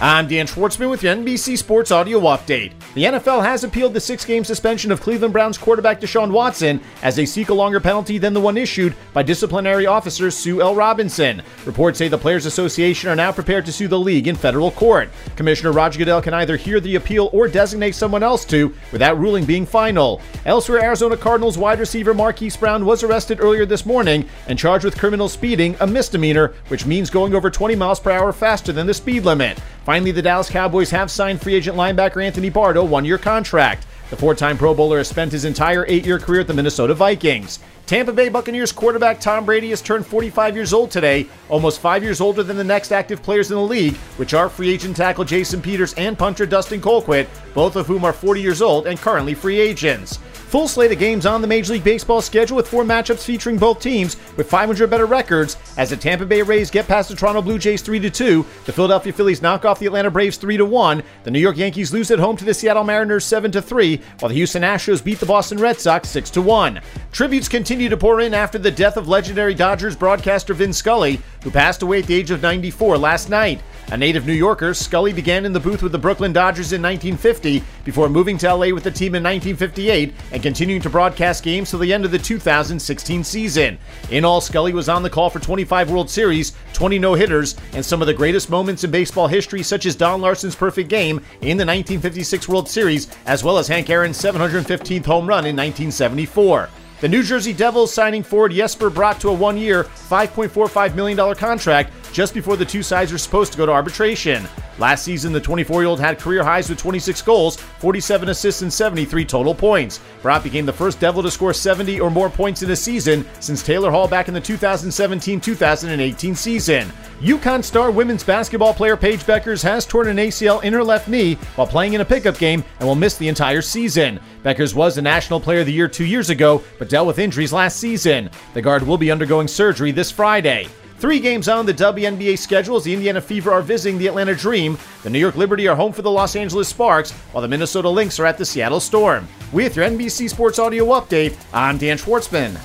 I'm Dan Schwartzman with your NBC Sports Audio Update. The NFL has appealed the six game suspension of Cleveland Browns quarterback Deshaun Watson as they seek a longer penalty than the one issued by disciplinary officer Sue L. Robinson. Reports say the Players Association are now prepared to sue the league in federal court. Commissioner Roger Goodell can either hear the appeal or designate someone else to, without ruling being final. Elsewhere, Arizona Cardinals wide receiver Marquise Brown was arrested earlier this morning and charged with criminal speeding, a misdemeanor, which means going over 20 miles per hour faster than the speed limit. Finally, the Dallas Cowboys have signed free agent linebacker Anthony Barr to one year contract. The four time Pro Bowler has spent his entire eight year career at the Minnesota Vikings. Tampa Bay Buccaneers quarterback Tom Brady has turned 45 years old today, almost five years older than the next active players in the league, which are free agent tackle Jason Peters and punter Dustin Colquitt, both of whom are 40 years old and currently free agents. Full slate of games on the Major League Baseball schedule with four matchups featuring both teams with 500 better records as the Tampa Bay Rays get past the Toronto Blue Jays 3 2, the Philadelphia Phillies knock off the Atlanta Braves 3 1, the New York Yankees lose at home to the Seattle Mariners 7 3, while the Houston Astros beat the Boston Red Sox 6 1. Tributes continue to pour in after the death of legendary Dodgers broadcaster Vin Scully, who passed away at the age of 94 last night. A native New Yorker, Scully began in the booth with the Brooklyn Dodgers in 1950 before moving to LA with the team in 1958 and continuing to broadcast games till the end of the 2016 season. In all, Scully was on the call for 25 World Series, 20 no hitters, and some of the greatest moments in baseball history, such as Don Larsen's perfect game in the 1956 World Series, as well as Hank Aaron's 715th home run in 1974. The New Jersey Devils signing forward Jesper Bratt to a one year, $5.45 million contract just before the two sides are supposed to go to arbitration. Last season, the 24 year old had career highs with 26 goals, 47 assists, and 73 total points. Bratt became the first Devil to score 70 or more points in a season since Taylor Hall back in the 2017 2018 season. UConn star women's basketball player Paige Bueckers has torn an ACL in her left knee while playing in a pickup game and will miss the entire season. Bueckers was a National Player of the Year two years ago, but dealt with injuries last season. The guard will be undergoing surgery this Friday. Three games on the WNBA schedule as the Indiana Fever are visiting the Atlanta Dream. The New York Liberty are home for the Los Angeles Sparks, while the Minnesota Lynx are at the Seattle Storm. With your NBC Sports Audio Update, I'm Dan Schwartzman.